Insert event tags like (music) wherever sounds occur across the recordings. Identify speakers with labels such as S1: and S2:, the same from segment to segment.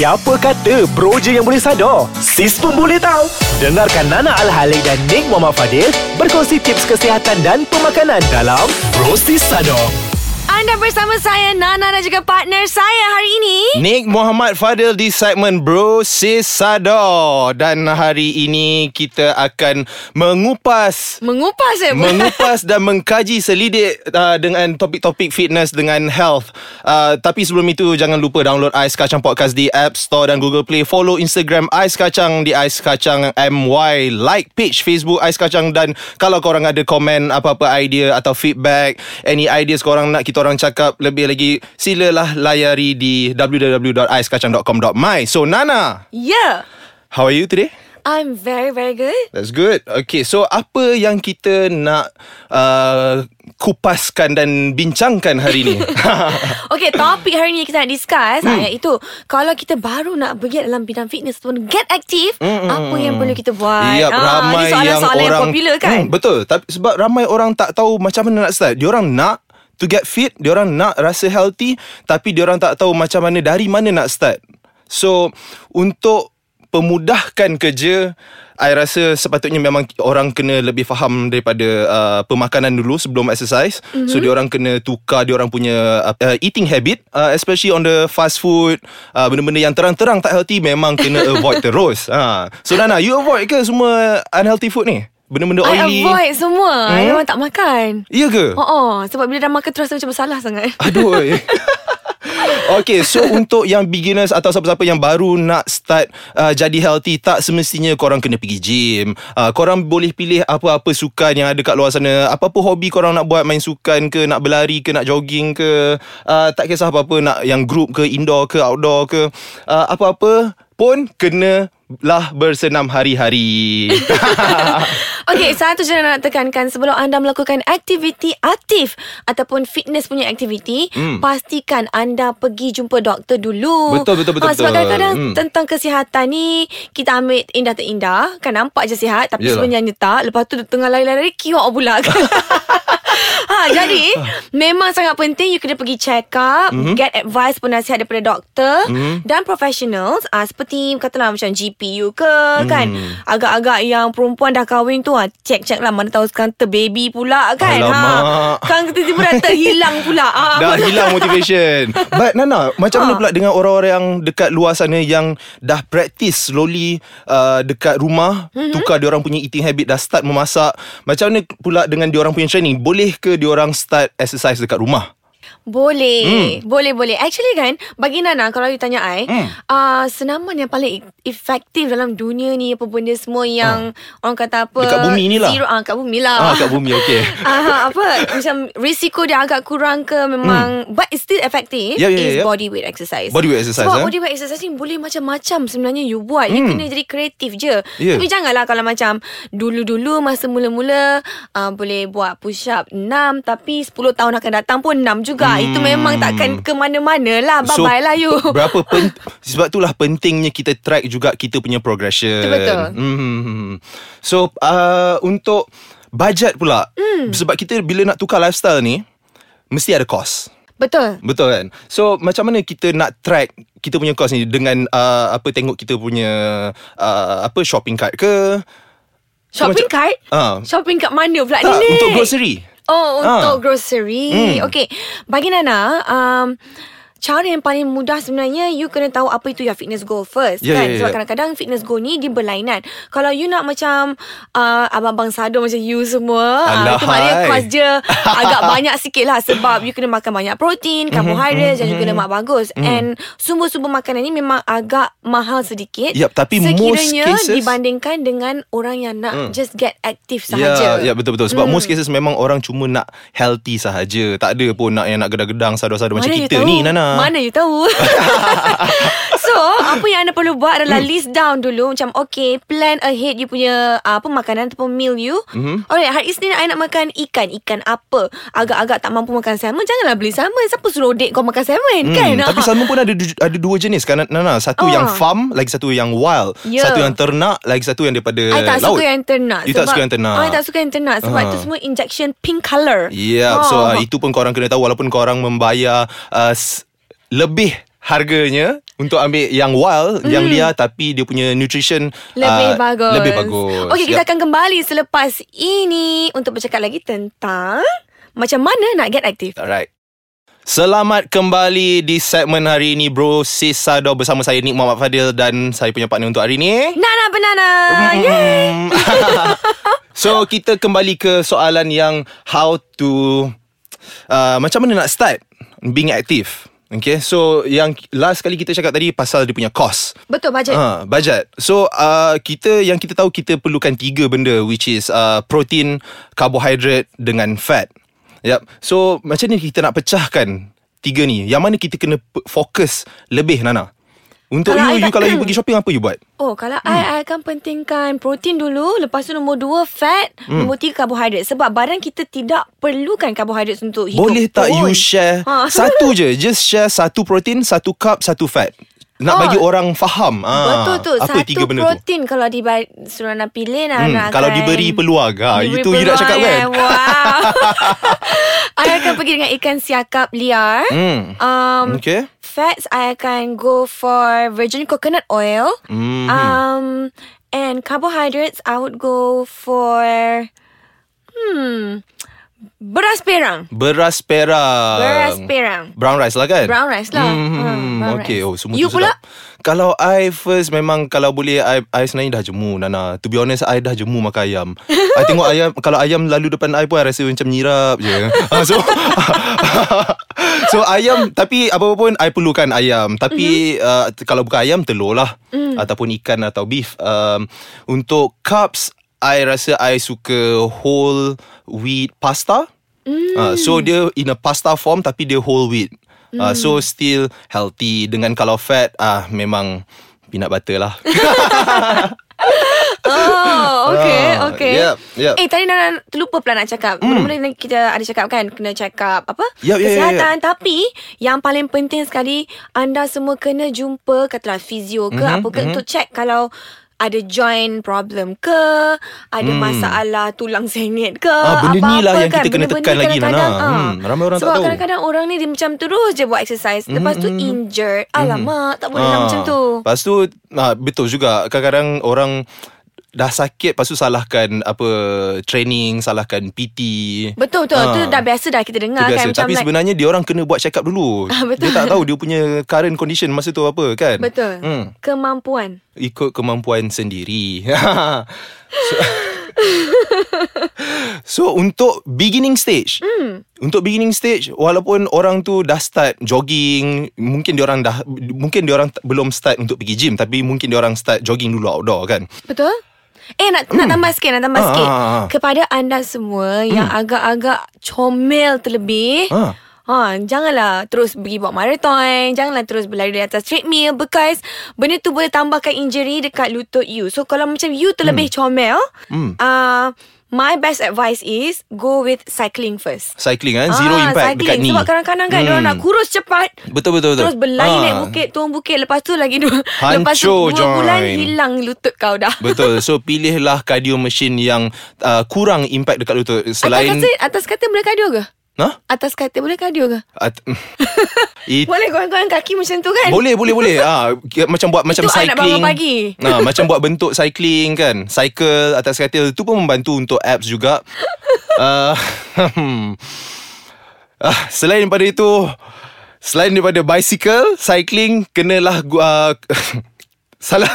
S1: Siapa kata bro je yang boleh sadar? Sis pun boleh tahu. Dengarkan Nana Al-Halik dan Nick Muhammad Fadil berkongsi tips kesihatan dan pemakanan dalam Bro Sis Sadar.
S2: Anda bersama saya Nana dan juga partner saya hari ini.
S3: Nick Muhammad Fadil di segmen Bro Sis Sadar Dan hari ini kita akan mengupas
S2: Mengupas ya.
S3: Mengupas dan mengkaji selidik uh, dengan topik-topik fitness dengan health uh, Tapi sebelum itu jangan lupa download Ais Kacang Podcast di App Store dan Google Play Follow Instagram Ais Kacang di Ais Kacang MY Like page Facebook Ais Kacang Dan kalau korang ada komen apa-apa idea atau feedback Any ideas korang nak kita orang cakap lebih lagi Silalah layari di www.aiskacang.com.my So Nana,
S2: Yeah.
S3: how are you today?
S2: I'm very very good.
S3: That's good. Okay, so apa yang kita nak uh, kupaskan dan bincangkan hari ni? (laughs)
S2: Okay, topik hari ni kita nak discuss hmm. iaitu kalau kita baru nak bergiat dalam bidang fitness ataupun get active,
S3: Mm-mm.
S2: apa yang perlu kita buat?
S3: Yap,
S2: Ah,
S3: ramai
S2: soalan-soalan
S3: yang
S2: yang
S3: orang
S2: popular kan?
S3: Hmm, betul. Tapi sebab ramai orang tak tahu macam mana nak start. Diorang nak to get fit, diorang nak rasa healthy, tapi diorang tak tahu macam mana dari mana nak start. So, untuk pemudahkan kerja I rasa sepatutnya memang orang kena lebih faham daripada uh, pemakanan dulu sebelum exercise. Mm-hmm. So dia orang kena tukar dia orang punya uh, uh, eating habit uh, especially on the fast food, uh, benda-benda yang terang-terang tak healthy memang kena (laughs) avoid terus. Ha. So Nana, you avoid ke semua unhealthy food ni? Benda-benda
S2: I
S3: oily.
S2: avoid semua. I
S3: Hmm?
S2: memang tak makan.
S3: Iya ke?
S2: Oh, oh, sebab bila dah makan terasa macam bersalah sangat. (laughs)
S3: Aduh. oi. (laughs) Okay so untuk yang beginners Atau siapa-siapa yang baru nak start uh, Jadi healthy Tak semestinya korang kena pergi gym uh, Korang boleh pilih apa-apa sukan yang ada kat luar sana Apa-apa hobi korang nak buat Main sukan ke Nak berlari ke Nak jogging ke uh, Tak kisah apa-apa Nak yang group ke Indoor ke Outdoor ke uh, Apa-apa pun kena lah bersenam hari-hari. (laughs)
S2: Okey, satu je nak tekankan sebelum anda melakukan aktiviti aktif ataupun fitness punya aktiviti,
S3: Hmm.
S2: pastikan anda pergi jumpa doktor dulu.
S3: Betul, betul, betul,
S2: Ah, sebab
S3: betul.
S2: kadang-kadang
S3: Hmm.
S2: tentang kesihatan ni kita ambil indah tak indah, kan nampak je sihat tapi
S3: Yelah.
S2: sebenarnya tak. Lepas tu tengah lari-lari kiok pula. ha, (laughs) (laughs) jadi memang sangat penting you kena pergi check up,
S3: Mhm.
S2: get advice pun nasihat daripada doktor dan professionals ah seperti katalah macam GP you ke kan.
S3: Mhm.
S2: Agak-agak yang perempuan dah kahwin tu ah check-check lah mana tahu sekarang terbaby pula kan.
S3: Alamak.
S2: Ha. Kan tiba-tiba dah terhilang pula. Ah, (laughs)
S3: Dah hilang motivation (laughs) But Nana Macam mana
S2: Ha.
S3: pula dengan orang-orang yang Dekat luar sana Yang dah practice slowly uh, Dekat rumah mm-hmm. Tukar diorang punya eating habit Dah start memasak Macam mana pula Dengan diorang punya training Boleh ke diorang start exercise dekat rumah?
S2: Boleh
S3: Hmm.
S2: Boleh boleh Actually kan Bagi Nana Kalau you tanya I
S3: Hmm.
S2: uh, Senaman yang paling efektif Dalam dunia ni Apa benda semua yang Orang kata apa
S3: Dekat bumi ni lah.
S2: Zero, ah, Kat bumi lah
S3: Ah, kat bumi, okay. (laughs)
S2: Ah, apa Macam risiko dia agak kurang ke Memang But it's still effective
S3: Yeah, yeah,
S2: Is
S3: yeah.
S2: body weight exercise
S3: Body weight exercise,
S2: Sebab
S3: eh?
S2: body weight exercise ni Boleh macam-macam Sebenarnya you buat You
S3: Hmm.
S2: kena jadi kreatif je
S3: Yeah.
S2: Tapi janganlah Kalau macam Dulu-dulu Masa mula-mula uh, Boleh buat push up 6 Tapi 10 tahun akan datang pun 6 juga
S3: Hmm.
S2: Itu memang takkan ke mana-mana lah. Bye-bye lah you. (laughs)
S3: Berapa pen, (laughs) Sebab itulah pentingnya Kita track juga Kita punya progression.
S2: Betul-betul.
S3: hmm. So uh, Untuk Budget pula
S2: Hmm.
S3: Sebab kita Bila nak tukar lifestyle ni Mesti ada cost.
S2: Betul.
S3: Betul kan? So macam mana kita nak track Kita punya cost ni Dengan uh, Apa tengok kita punya uh, Apa shopping cart ke?
S2: Shopping
S3: macam-
S2: cart?
S3: Ah.
S2: Shopping kat mana pula?
S3: Tak
S2: ni
S3: untuk grocery
S2: Oh untuk grocery.
S3: Hmm.
S2: Okay Bagi Nana um, Cara yang paling mudah sebenarnya You kena tahu apa itu your fitness goal first
S3: Ya,
S2: kan?
S3: ya, ya.
S2: Sebab kadang-kadang fitness goal ni Dia berlainan. Kalau you nak macam uh, Abang-abang sado macam you semua uh, Itu maknanya cost dia (laughs) Agak banyak sikit lah Sebab you kena makan banyak protein Carbohydrates Dan juga lemak bagus. And sumber-sumber makanan ni Memang agak mahal sedikit.
S3: Yup, tapi most
S2: Sekiranya
S3: cases-
S2: dibandingkan dengan Orang yang nak Just get active
S3: Ya,
S2: sahaja.
S3: ya betul-betul. Sebab most cases memang orang cuma nak healthy sahaja. Tak ada pun nak yang nak gedang-gedang Sado-sado macam
S2: you
S3: kita
S2: tahu?
S3: ni Nana
S2: Mana you tahu? (laughs) So Apa yang anda perlu buat Adalah list down dulu. Macam okay Plan ahead you punya uh, Apa makanan Ataupun meal you.
S3: Mhm.
S2: Alright Hari Isnin I nak makan ikan. Ikan apa? Agak-agak tak mampu makan salmon. Janganlah beli salmon. Siapa suruh dek kau makan salmon
S3: Hmm,
S2: kan?
S3: Tapi salmon pun ada ada dua jenis kan? Nana Satu
S2: Ah.
S3: yang farm Lagi satu yang wild.
S2: Ya.
S3: Satu yang ternak Lagi satu yang daripada
S2: I tak
S3: laut.
S2: suka yang ternak
S3: You tak suka yang ternak?
S2: I tak suka yang ternak Sebab
S3: Ah.
S2: itu semua injection pink colour.
S3: Yeah,
S2: Oh.
S3: so uh, itu pun korang kena tahu. Walaupun korang membayar uh, lebih harganya Untuk ambil yang wild Yang liar Tapi dia punya nutrition
S2: Lebih
S3: ah,
S2: bagus.
S3: Lebih bagus.
S2: Okey kita
S3: Yup.
S2: akan kembali Selepas ini Untuk bercakap lagi tentang Macam mana nak get aktif.
S3: Alright. Selamat kembali di segmen hari ini Bro. Sis Sado bersama saya Nick Muhammad Fadil Dan saya punya partner untuk hari ini.
S2: Nana banana Yay.
S3: Hmm. (laughs) so kita kembali ke soalan yang How to uh, Macam mana nak start Being active Okay so yang last kali kita cakap tadi Pasal dia punya cost
S2: Betul budget
S3: Ha, budget. So uh, kita yang kita tahu kita perlukan tiga benda which is uh, protein, carbohydrate dengan fat. Yep. So macam ni kita nak pecahkan tiga ni. Yang mana kita kena fokus lebih Nana. Untuk
S2: Kalau I
S3: you, you kalau you (coughs) pergi shopping apa you buat?
S2: Oh kalau hmm. I, I akan pentingkan protein dulu Lepas tu nombor dua fat hmm. Nombor tiga karbohidrat Sebab badan kita tidak perlukan karbohidrat untuk hidup
S3: Boleh tak
S2: pun.
S3: you share
S2: Ha.
S3: satu (laughs) je? Just share satu protein, satu cup, satu fat. Nak
S2: Oh.
S3: bagi orang faham. Ah,
S2: Betul tu
S3: Apa
S2: Satu
S3: tiga benda tu?
S2: protein Kalau di suruh nak pilih nak,
S3: Hmm,
S2: nak
S3: kalau diberi peluang, ha,
S2: diberi
S3: itu you nak cakap
S2: peluang,
S3: kan?
S2: Wow (laughs) I akan pergi dengan ikan siakap liar
S3: Hmm.
S2: um,
S3: Okay.
S2: Fats I akan go for Virgin coconut oil
S3: Mhm.
S2: um, And carbohydrates I would go for Hmm Beras perang
S3: Beras perang.
S2: Beras perang
S3: Brown rice lah kan?
S2: Brown rice lah
S3: Hmm,
S2: Hmm, brown
S3: okay.
S2: rice.
S3: Oh, semua
S2: You
S3: tu
S2: pula?
S3: sedap. Kalau I first memang kalau boleh I, I sebenarnya dah jemu Nana. To be honest I dah jemu makan ayam. I tengok (laughs) ayam kalau ayam lalu depan I pun I rasa macam nyirap je. (laughs) Ah, so (laughs) So ayam tapi apa pun I perlukan ayam. Tapi
S2: Mhm.
S3: uh, kalau bukan ayam telur lah
S2: Mm.
S3: ataupun ikan atau beef. Um, untuk carbs I rasa I suka whole wheat pasta.
S2: Mm.
S3: Uh, so dia in a pasta form tapi dia whole wheat. Uh, so still healthy dengan kalau fat ah uh, memang peanut butter lah. (laughs)
S2: Oh, okay,
S3: Ah,
S2: okay.
S3: yep, yep.
S2: Eh, tadi Nana terlupa pula nak cakap. Benda-benda yang kita ada cakap kan, kena cakap apa?
S3: Yep, yep, yep,
S2: Kesihatan. Tapi, yang paling penting sekali, anda semua kena jumpa, katalah fizio ke,
S3: Mhm,
S2: apa ke,
S3: mhm.
S2: untuk check kalau ada joint problem ke, ada
S3: Hmm.
S2: masalah tulang (laughs) sengit ke,
S3: Ah, benda ni lah
S2: apa-apa
S3: yang kita kena tekan lagi, Nana.
S2: ah.
S3: Hmm, ramai orang tak
S2: Sebab
S3: tahu.
S2: kadang-kadang orang ni dia macam terus je buat exercise. Lepas tu
S3: Mhm.
S2: injured. Alamak, tak boleh nak
S3: Ah,
S2: macam tu.
S3: Lepas tu ah, betul juga kadang-kadang orang dah sakit lepas tu salahkan apa training, salahkan PT.
S2: Betul, betul.
S3: Ah.
S2: Tu dah biasa dah kita dengar
S3: biasa.
S2: kan. Macam
S3: Tapi
S2: like,
S3: sebenarnya dia orang kena buat check up dulu.
S2: Ah, betul.
S3: Dia tak tahu dia punya current condition masa tu apa kan?
S2: Betul.
S3: Hmm.
S2: Kemampuan.
S3: ikut kemampuan sendiri. (laughs) so, so untuk beginning stage,
S2: Hmm.
S3: untuk beginning stage walaupun orang tu dah start jogging, mungkin dia orang dah mungkin dia orang belum start untuk pergi gym tapi mungkin dia orang start jogging dulu outdoor kan.
S2: Betul? Eh nak nak tambah sikit nak tambah
S3: Ah,
S2: sikit.
S3: ah, ah.
S2: Kepada anda semua yang agak-agak comel terlebih.
S3: Ah.
S2: Ha, janganlah terus pergi buat marathon, janganlah terus berlari di atas treadmill because benda tu boleh tambahkan injury dekat lutut you. So kalau macam you terlebih comel,
S3: Hmm.
S2: uh, my best advice is go with cycling first.
S3: Cycling kan zero
S2: Ah,
S3: impact
S2: cycling.
S3: dekat ni.
S2: Sebab kadang-kadang kan hmm.
S3: Hmm.
S2: nak kurus cepat.
S3: Betul betul betul.
S2: Terus berlari
S3: Ah.
S2: naik bukit, turun bukit. Lepas tu lagi dua. lepas tu
S3: Hancur,
S2: dua bulan
S3: join.
S2: hilang lutut kau dah.
S3: Betul. So pilihlah cardio machine yang uh, kurang impact dekat lutut.
S2: Selain... Atas, kata, atas kata boleh kardio ke?
S3: Nah?
S2: Atas kata boleh kardio ke?
S3: At, (laughs) it,
S2: Boleh goyang-goyang kaki macam tu kan?
S3: Boleh boleh boleh. (laughs) Ah ha, macam buat macam
S2: Itu
S3: cycling.
S2: bangun pagi.
S3: Nah, macam buat bentuk cycling kan. Cycle atas katil tu pun membantu untuk abs juga. uh, (laughs) ah, selain daripada itu selain daripada bicycle, cycling kenalah uh, salah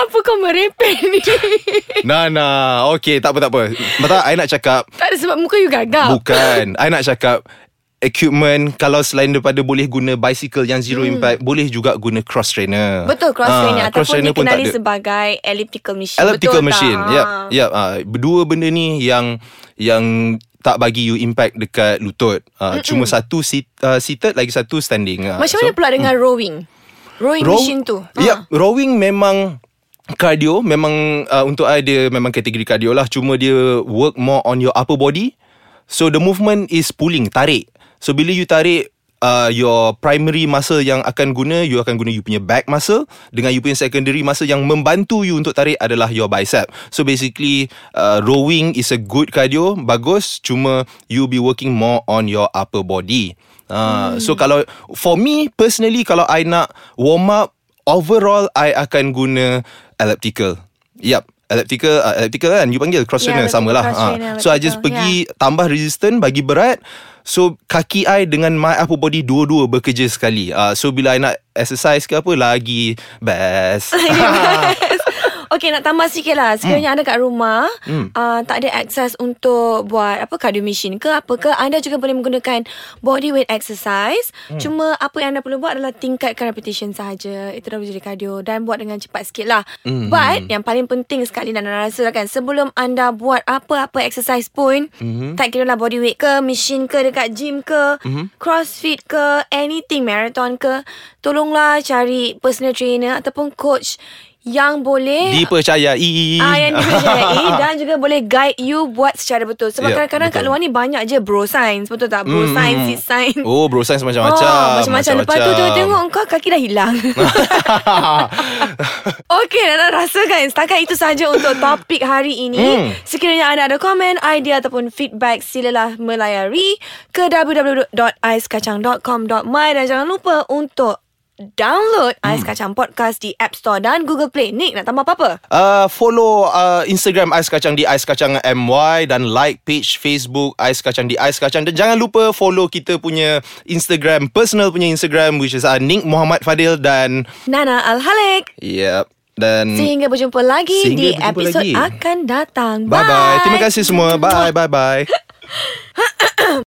S2: Apa kau merepek ni? (laughs)
S3: Nah, nah. Okay, tak apa, tak apa. Betul, I nak cakap
S2: tak ada sebab muka you gagap.
S3: Bukan I nak cakap Equipment Kalau selain daripada Boleh guna bicycle Yang zero hmm. impact Boleh juga guna cross trainer
S2: Betul cross
S3: Ah,
S2: trainer
S3: cross
S2: ataupun
S3: trainer pun tak
S2: dikenali
S3: ada.
S2: sebagai elliptical machine.
S3: Elliptical
S2: Betul
S3: machine
S2: tak?
S3: Yep, yep. Uh, Dua benda ni yang Yang tak bagi you impact dekat lutut uh, Cuma satu sit, uh, seated Lagi satu standing uh,
S2: Macam mana pula dengan rowing? Rowing
S3: Row-
S2: machine tu. Ha.
S3: Yep, rowing memang cardio memang uh, untuk I dia memang kategori cardio lah. Cuma dia work more on your upper body. So the movement is pulling tarik. So bila you tarik uh, your primary muscle yang akan guna you akan guna you punya back muscle. Dengan you punya secondary muscle yang membantu you untuk tarik adalah your bicep. So basically uh, rowing is a good cardio bagus. Cuma you be working more on your upper body. Uh, So kalau For me personally Kalau I nak warm up Overall I akan guna Elliptical. Yup Elliptical uh, Elliptical kan? You panggil cross
S2: Ya,
S3: trainer
S2: betul,
S3: Sama lah.
S2: cross
S3: Ah.
S2: trainer,
S3: So I just.
S2: Ya.
S3: pergi Tambah resistant Bagi berat. So kaki I dengan my upper body Dua-dua bekerja sekali. Uh, So bila I nak exercise ke apa Lagi best (laughs) (laughs)
S2: Okay nak tambah sikit lah Sekiranya anda kat rumah
S3: Hmm.
S2: uh, Tak ada akses untuk Buat apa cardio machine ke Apa ke Anda juga boleh menggunakan Body weight exercise
S3: Hmm.
S2: Cuma apa yang anda perlu buat Adalah tingkatkan repetition sahaja Itu dah menjadi cardio Dan buat dengan cepat sikit lah
S3: Hmm.
S2: But Yang paling penting sekali Dan anda rasa kan Sebelum anda buat Apa-apa exercise pun
S3: Hmm.
S2: Tak kira lah body weight ke Machine ke Dekat gym ke Crossfit ke Anything Marathon ke Tolonglah cari Personal trainer Ataupun coach Yang boleh
S3: Dipercayai
S2: Ah yang dipercayai dan juga boleh guide you buat secara betul. Sebab
S3: Ya,
S2: kadang-kadang kat
S3: betul.
S2: luar ni banyak je bro science, betul tak? Bro
S3: Hmm,
S2: science, sis science.
S3: Oh bro science macam-macam
S2: Oh, macam-macam. Lepas tu tengok-tengok kau kaki dah hilang. (laughs) Okey, Nana rasakan setakat itu saja untuk topik hari ini.
S3: Hmm.
S2: Sekiranya anda ada komen, idea ataupun feedback, silalah melayari ke www.aiskacang.com.my dan jangan lupa untuk download
S3: Hmm.
S2: Ais Kacang Podcast di App Store dan Google Play. Nick, nak tambah apa-apa?
S3: Uh, follow uh, Instagram Ais Kacang di Ais Kacang MY dan like page Facebook Ais Kacang di Ais Kacang dan jangan lupa follow kita punya Instagram personal punya Instagram which is uh, Nick Muhammad Fadil dan
S2: Nana Al-Halik.
S3: yep dan
S2: Sehingga berjumpa lagi.
S3: Sehingga
S2: di
S3: berjumpa
S2: episod
S3: lagi.
S2: akan datang.
S3: bye bye terima kasih semua bye bye bye (laughs)